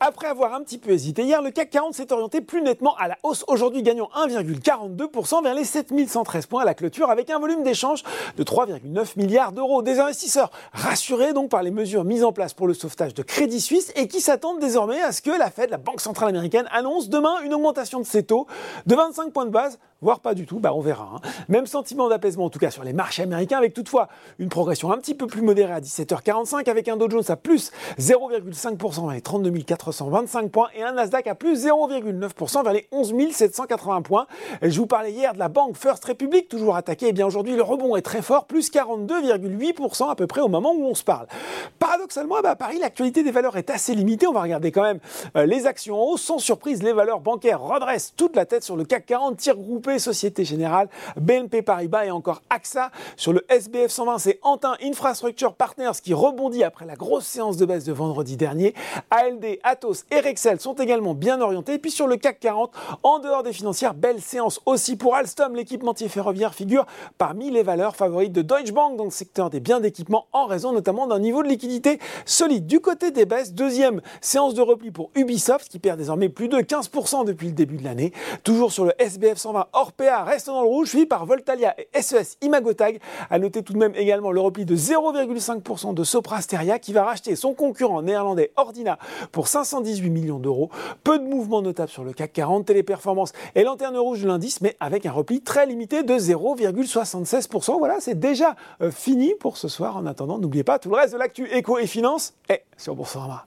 Après avoir un petit peu hésité hier, le CAC 40 s'est orienté plus nettement à la hausse, aujourd'hui gagnant 1,42% vers les 7113 points à la clôture avec un volume d'échange de 3,9 milliards d'euros. Des investisseurs rassurés donc par les mesures mises en place pour le sauvetage de Crédit Suisse et qui s'attendent désormais à ce que la Fed, la Banque centrale américaine, annonce demain une augmentation de ses taux de 25 points de base voire pas du tout, bah on verra. Hein. Même sentiment d'apaisement en tout cas sur les marchés américains, avec toutefois une progression un petit peu plus modérée à 17h45, avec un Dow Jones à plus 0,5% vers les 32 425 points et un Nasdaq à plus 0,9% vers les 11 780 points. Je vous parlais hier de la banque First Republic, toujours attaquée, et eh bien aujourd'hui le rebond est très fort, plus 42,8% à peu près au moment où on se parle. Paradoxalement, bah, à Paris, l'actualité des valeurs est assez limitée. On va regarder quand même euh, les actions en hausse. Sans surprise, les valeurs bancaires redressent toute la tête sur le CAC 40, tir groupé Société Générale, BNP Paribas et encore AXA. Sur le SBF 120, c'est Antin Infrastructure Partners qui rebondit après la grosse séance de baisse de vendredi dernier. ALD, Atos et Rexel sont également bien orientés. Et puis sur le CAC 40, en dehors des financières, belle séance aussi pour Alstom. L'équipementier ferroviaire figure parmi les valeurs favorites de Deutsche Bank dans le secteur des biens d'équipement en raison notamment d'un niveau de liquidité solide. Du côté des baisses, deuxième séance de repli pour Ubisoft qui perd désormais plus de 15% depuis le début de l'année. Toujours sur le SBF 120, Orpea reste dans le rouge, suivi par Voltalia et SES Imagotag. A noter tout de même également le repli de 0,5% de Soprasteria qui va racheter son concurrent néerlandais Ordina pour 518 millions d'euros. Peu de mouvements notables sur le CAC 40, téléperformance et lanterne rouge de l'indice, mais avec un repli très limité de 0,76%. Voilà, c'est déjà euh, fini pour ce soir. En attendant, n'oubliez pas tout le reste de l'actu éco et finance est sur Boursorama.